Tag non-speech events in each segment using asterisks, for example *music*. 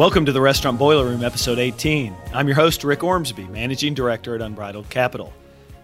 Welcome to the Restaurant Boiler Room, episode 18. I'm your host, Rick Ormsby, managing director at Unbridled Capital.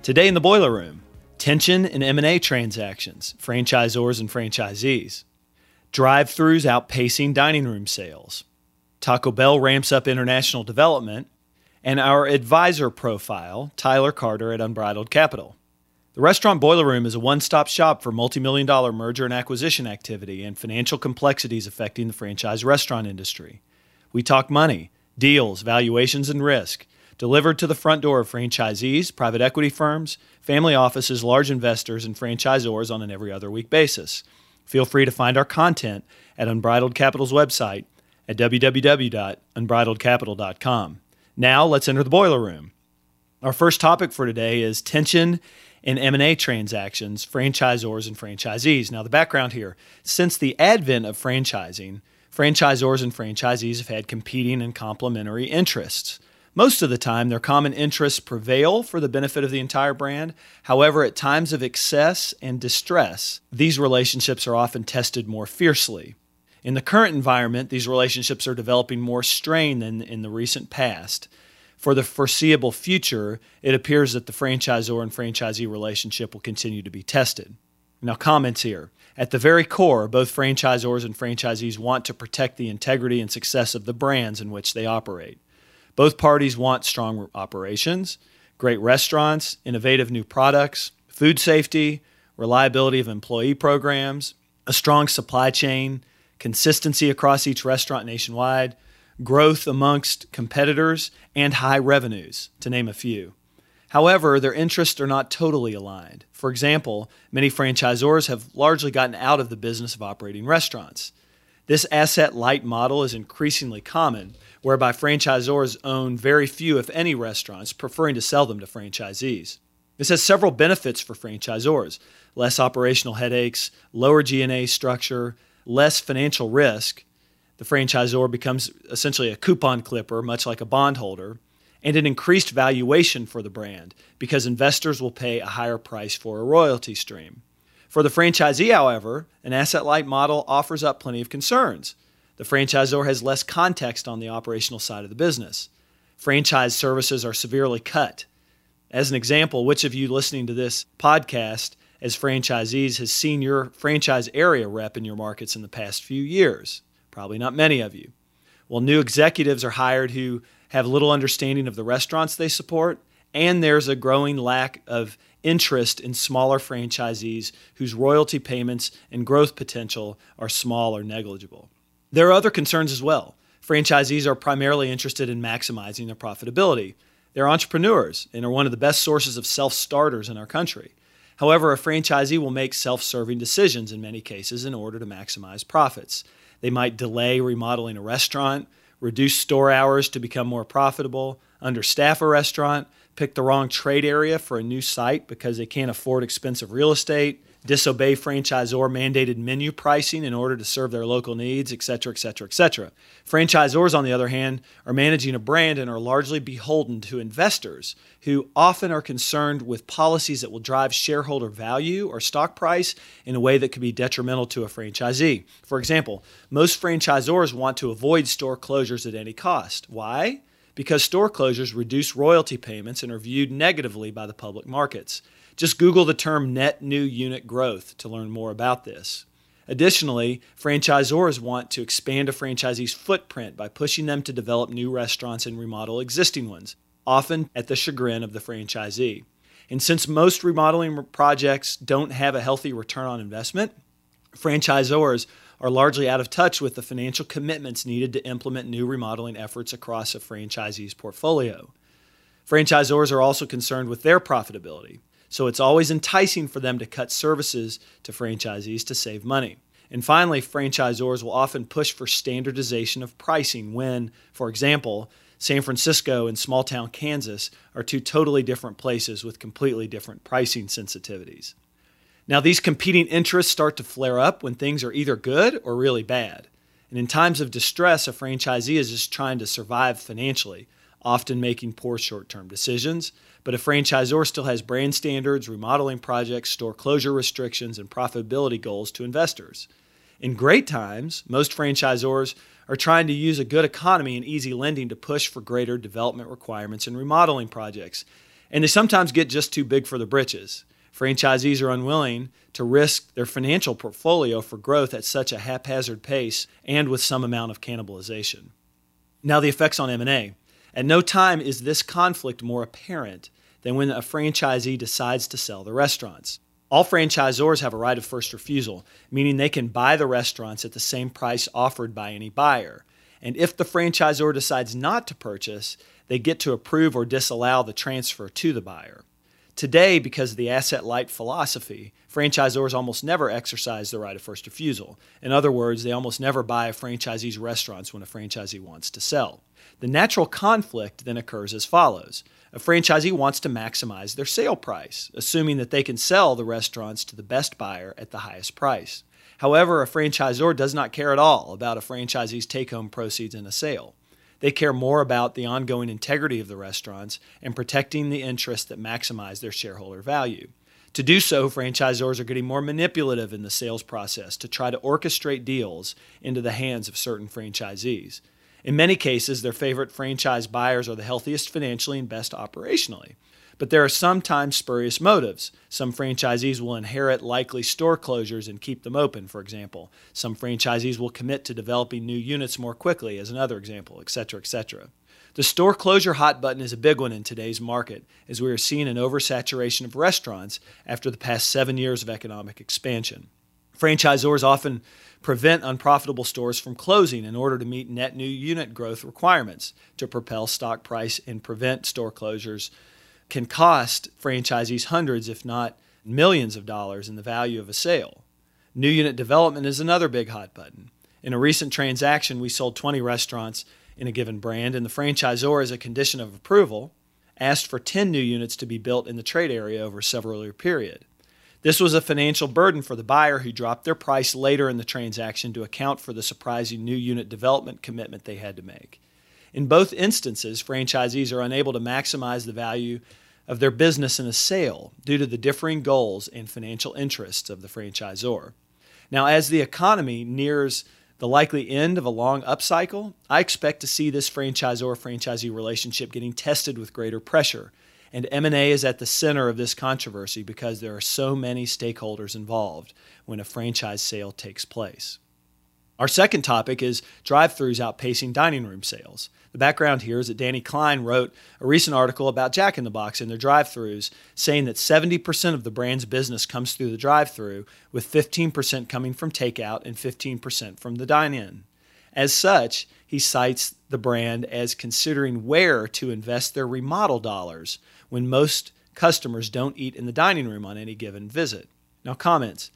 Today in the Boiler Room, tension in M&A transactions, franchisors and franchisees, drive-throughs outpacing dining room sales, Taco Bell ramps up international development, and our advisor profile, Tyler Carter at Unbridled Capital. The Restaurant Boiler Room is a one stop shop for multi million dollar merger and acquisition activity and financial complexities affecting the franchise restaurant industry. We talk money, deals, valuations, and risk, delivered to the front door of franchisees, private equity firms, family offices, large investors, and franchisors on an every other week basis. Feel free to find our content at Unbridled Capital's website at www.unbridledcapital.com. Now, let's enter the boiler room. Our first topic for today is tension in M&A transactions, franchisors and franchisees. Now, the background here, since the advent of franchising, franchisors and franchisees have had competing and complementary interests. Most of the time, their common interests prevail for the benefit of the entire brand. However, at times of excess and distress, these relationships are often tested more fiercely. In the current environment, these relationships are developing more strain than in the recent past for the foreseeable future, it appears that the franchisor and franchisee relationship will continue to be tested. Now, comments here. At the very core, both franchisors and franchisees want to protect the integrity and success of the brands in which they operate. Both parties want strong operations, great restaurants, innovative new products, food safety, reliability of employee programs, a strong supply chain, consistency across each restaurant nationwide, growth amongst competitors, and high revenues, to name a few. However, their interests are not totally aligned. For example, many franchisors have largely gotten out of the business of operating restaurants. This asset light model is increasingly common, whereby franchisors own very few, if any, restaurants, preferring to sell them to franchisees. This has several benefits for franchisors less operational headaches, lower G&A structure, less financial risk, the franchisor becomes essentially a coupon clipper, much like a bondholder, and an increased valuation for the brand because investors will pay a higher price for a royalty stream. For the franchisee, however, an asset light model offers up plenty of concerns. The franchisor has less context on the operational side of the business. Franchise services are severely cut. As an example, which of you listening to this podcast as franchisees has seen your franchise area rep in your markets in the past few years? Probably not many of you. Well, new executives are hired who have little understanding of the restaurants they support, and there's a growing lack of interest in smaller franchisees whose royalty payments and growth potential are small or negligible. There are other concerns as well. Franchisees are primarily interested in maximizing their profitability. They're entrepreneurs and are one of the best sources of self starters in our country. However, a franchisee will make self serving decisions in many cases in order to maximize profits. They might delay remodeling a restaurant, reduce store hours to become more profitable, understaff a restaurant, pick the wrong trade area for a new site because they can't afford expensive real estate, disobey franchisor mandated menu pricing in order to serve their local needs, etc., etc., etc. Franchisors, on the other hand, are managing a brand and are largely beholden to investors who often are concerned with policies that will drive shareholder value or stock price in a way that could be detrimental to a franchisee. For example, most franchisors want to avoid store closures at any cost. Why? Because store closures reduce royalty payments and are viewed negatively by the public markets. Just Google the term net new unit growth to learn more about this. Additionally, franchisors want to expand a franchisee's footprint by pushing them to develop new restaurants and remodel existing ones, often at the chagrin of the franchisee. And since most remodeling projects don't have a healthy return on investment, franchisors are largely out of touch with the financial commitments needed to implement new remodeling efforts across a franchisee's portfolio. Franchisors are also concerned with their profitability. So it's always enticing for them to cut services to franchisees to save money. And finally, franchisors will often push for standardization of pricing when, for example, San Francisco and small town Kansas are two totally different places with completely different pricing sensitivities. Now, these competing interests start to flare up when things are either good or really bad. And in times of distress, a franchisee is just trying to survive financially, often making poor short term decisions. But a franchisor still has brand standards, remodeling projects, store closure restrictions, and profitability goals to investors. In great times, most franchisors are trying to use a good economy and easy lending to push for greater development requirements and remodeling projects. And they sometimes get just too big for the britches. Franchisees are unwilling to risk their financial portfolio for growth at such a haphazard pace and with some amount of cannibalization. Now the effects on M&A. At no time is this conflict more apparent than when a franchisee decides to sell the restaurants. All franchisors have a right of first refusal, meaning they can buy the restaurants at the same price offered by any buyer. And if the franchisor decides not to purchase, they get to approve or disallow the transfer to the buyer. Today, because of the asset light philosophy, franchisors almost never exercise the right of first refusal. In other words, they almost never buy a franchisee's restaurants when a franchisee wants to sell. The natural conflict then occurs as follows a franchisee wants to maximize their sale price, assuming that they can sell the restaurants to the best buyer at the highest price. However, a franchisor does not care at all about a franchisee's take home proceeds in a sale. They care more about the ongoing integrity of the restaurants and protecting the interests that maximize their shareholder value. To do so, franchisors are getting more manipulative in the sales process to try to orchestrate deals into the hands of certain franchisees. In many cases, their favorite franchise buyers are the healthiest financially and best operationally. But there are sometimes spurious motives. Some franchisees will inherit likely store closures and keep them open, for example. Some franchisees will commit to developing new units more quickly, as another example, etc., etc. The store closure hot button is a big one in today's market, as we are seeing an oversaturation of restaurants after the past seven years of economic expansion. Franchisors often prevent unprofitable stores from closing in order to meet net new unit growth requirements to propel stock price and prevent store closures can cost franchisees hundreds if not millions of dollars in the value of a sale. New unit development is another big hot button. In a recent transaction, we sold 20 restaurants in a given brand, and the franchisor, as a condition of approval, asked for 10 new units to be built in the trade area over a several year period. This was a financial burden for the buyer who dropped their price later in the transaction to account for the surprising new unit development commitment they had to make. In both instances, franchisees are unable to maximize the value of their business in a sale due to the differing goals and financial interests of the franchisor. Now, as the economy nears the likely end of a long upcycle, I expect to see this franchisor franchisee relationship getting tested with greater pressure and M&A is at the center of this controversy because there are so many stakeholders involved when a franchise sale takes place. Our second topic is drive-throughs outpacing dining room sales. The background here is that Danny Klein wrote a recent article about Jack in the Box and their drive-throughs, saying that 70% of the brand's business comes through the drive-through, with 15% coming from takeout and 15% from the dine-in. As such, he cites the brand as considering where to invest their remodel dollars when most customers don't eat in the dining room on any given visit. Now, comments.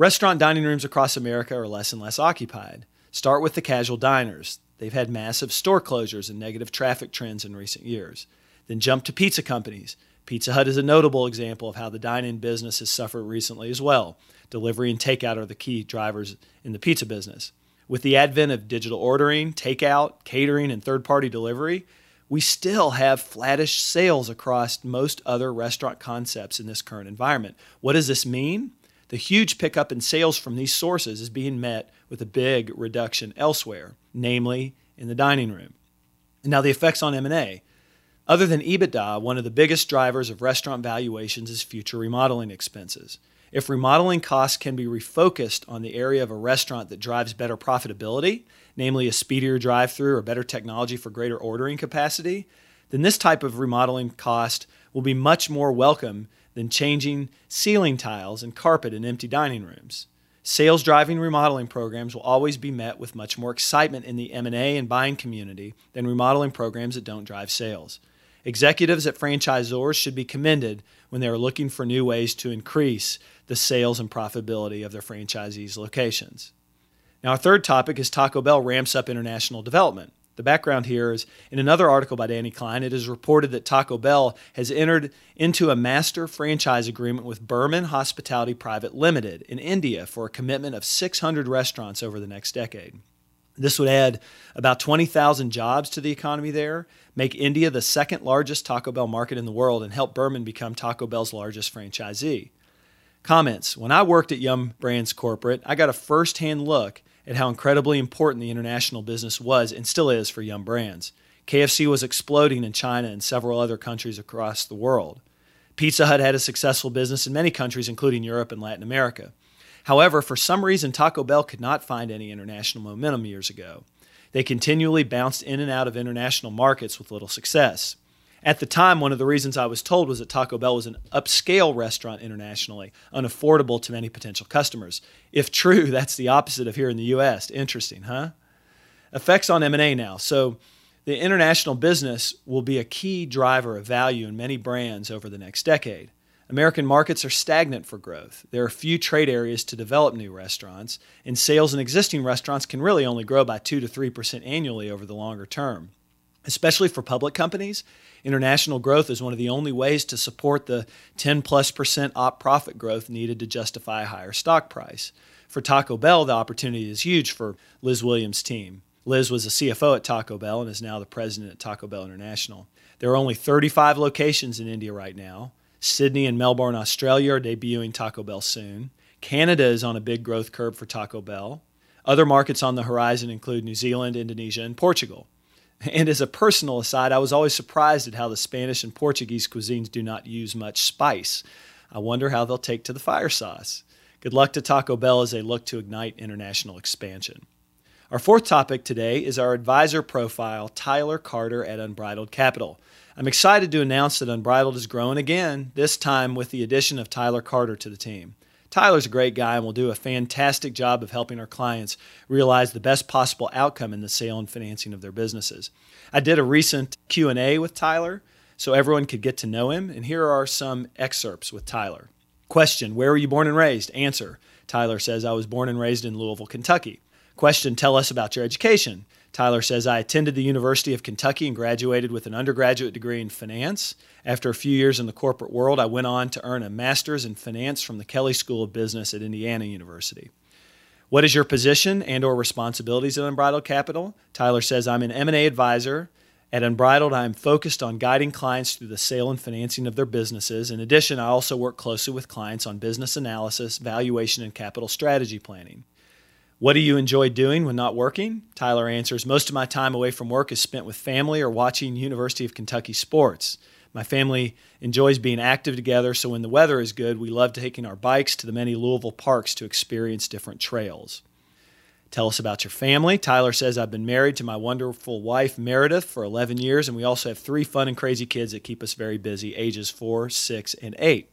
Restaurant dining rooms across America are less and less occupied. Start with the casual diners. They've had massive store closures and negative traffic trends in recent years. Then jump to pizza companies. Pizza Hut is a notable example of how the dine in business has suffered recently as well. Delivery and takeout are the key drivers in the pizza business. With the advent of digital ordering, takeout, catering, and third party delivery, we still have flattish sales across most other restaurant concepts in this current environment. What does this mean? The huge pickup in sales from these sources is being met with a big reduction elsewhere, namely in the dining room. And now the effects on M&A. Other than EBITDA, one of the biggest drivers of restaurant valuations is future remodeling expenses. If remodeling costs can be refocused on the area of a restaurant that drives better profitability, namely a speedier drive through or better technology for greater ordering capacity, then this type of remodeling cost will be much more welcome than changing ceiling tiles and carpet in empty dining rooms. Sales driving remodeling programs will always be met with much more excitement in the M&A and buying community than remodeling programs that don't drive sales. Executives at franchisors should be commended when they are looking for new ways to increase the sales and profitability of their franchisees' locations. Now, our third topic is Taco Bell ramps up international development. The background here is in another article by Danny Klein, it is reported that Taco Bell has entered into a master franchise agreement with Burman Hospitality Private Limited in India for a commitment of 600 restaurants over the next decade. This would add about 20,000 jobs to the economy there, make India the second largest Taco Bell market in the world, and help Burman become Taco Bell's largest franchisee. Comments When I worked at Yum Brands Corporate, I got a first hand look at how incredibly important the international business was and still is for Yum Brands. KFC was exploding in China and several other countries across the world. Pizza Hut had a successful business in many countries, including Europe and Latin America. However, for some reason, Taco Bell could not find any international momentum years ago. They continually bounced in and out of international markets with little success. At the time, one of the reasons I was told was that Taco Bell was an upscale restaurant internationally, unaffordable to many potential customers. If true, *laughs* that's the opposite of here in the US. Interesting, huh? Effects on M&A now. So, the international business will be a key driver of value in many brands over the next decade. American markets are stagnant for growth. There are few trade areas to develop new restaurants, and sales in existing restaurants can really only grow by 2 to 3% annually over the longer term. Especially for public companies, international growth is one of the only ways to support the 10 plus percent op profit growth needed to justify a higher stock price. For Taco Bell, the opportunity is huge for Liz Williams' team. Liz was a CFO at Taco Bell and is now the president at Taco Bell International. There are only 35 locations in India right now. Sydney and Melbourne, Australia are debuting Taco Bell soon. Canada is on a big growth curve for Taco Bell. Other markets on the horizon include New Zealand, Indonesia, and Portugal. And as a personal aside, I was always surprised at how the Spanish and Portuguese cuisines do not use much spice. I wonder how they'll take to the fire sauce. Good luck to Taco Bell as they look to ignite international expansion. Our fourth topic today is our advisor profile, Tyler Carter at Unbridled Capital. I'm excited to announce that Unbridled is growing again, this time with the addition of Tyler Carter to the team. Tyler's a great guy and will do a fantastic job of helping our clients realize the best possible outcome in the sale and financing of their businesses. I did a recent Q&A with Tyler so everyone could get to know him, and here are some excerpts with Tyler. Question, where were you born and raised? Answer, Tyler says I was born and raised in Louisville, Kentucky. Question Tell us about your education. Tyler says, I attended the University of Kentucky and graduated with an undergraduate degree in finance. After a few years in the corporate world, I went on to earn a master's in finance from the Kelley School of Business at Indiana University. What is your position and or responsibilities at Unbridled Capital? Tyler says, I'm an M&A advisor. At Unbridled, I am focused on guiding clients through the sale and financing of their businesses. In addition, I also work closely with clients on business analysis, valuation, and capital strategy planning. What do you enjoy doing when not working? Tyler answers Most of my time away from work is spent with family or watching University of Kentucky sports. My family enjoys being active together, so when the weather is good, we love taking our bikes to the many Louisville parks to experience different trails. Tell us about your family. Tyler says, I've been married to my wonderful wife, Meredith, for 11 years, and we also have three fun and crazy kids that keep us very busy, ages four, six, and eight.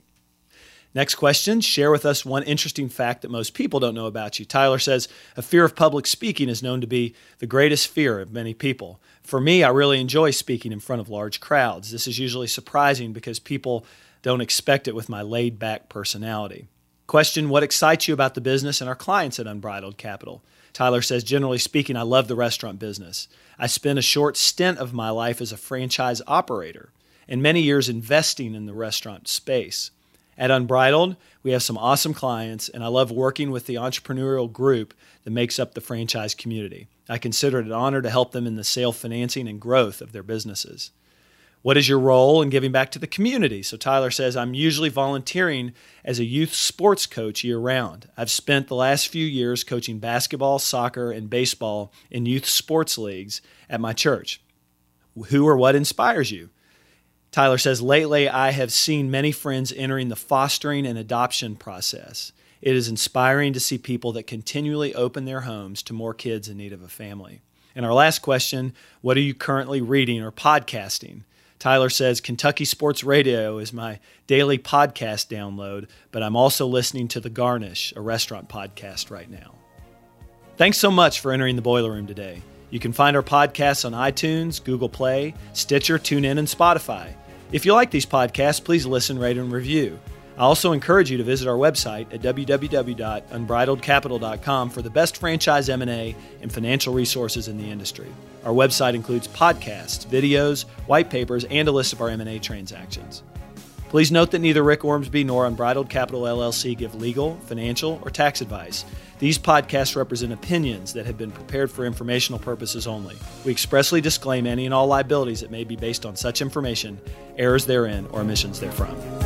Next question Share with us one interesting fact that most people don't know about you. Tyler says, A fear of public speaking is known to be the greatest fear of many people. For me, I really enjoy speaking in front of large crowds. This is usually surprising because people don't expect it with my laid back personality. Question What excites you about the business and our clients at Unbridled Capital? Tyler says, generally speaking, I love the restaurant business. I spent a short stint of my life as a franchise operator and many years investing in the restaurant space. At Unbridled, we have some awesome clients, and I love working with the entrepreneurial group that makes up the franchise community. I consider it an honor to help them in the sale financing and growth of their businesses. What is your role in giving back to the community? So Tyler says, I'm usually volunteering as a youth sports coach year round. I've spent the last few years coaching basketball, soccer, and baseball in youth sports leagues at my church. Who or what inspires you? Tyler says, Lately, I have seen many friends entering the fostering and adoption process. It is inspiring to see people that continually open their homes to more kids in need of a family. And our last question What are you currently reading or podcasting? Tyler says, Kentucky Sports Radio is my daily podcast download, but I'm also listening to The Garnish, a restaurant podcast right now. Thanks so much for entering the boiler room today. You can find our podcasts on iTunes, Google Play, Stitcher, TuneIn, and Spotify. If you like these podcasts, please listen, rate, and review. I also encourage you to visit our website at www.unbridledcapital.com for the best franchise M&A and financial resources in the industry. Our website includes podcasts, videos, white papers, and a list of our M&A transactions. Please note that neither Rick Ormsby nor Unbridled Capital LLC give legal, financial, or tax advice. These podcasts represent opinions that have been prepared for informational purposes only. We expressly disclaim any and all liabilities that may be based on such information, errors therein, or omissions therefrom.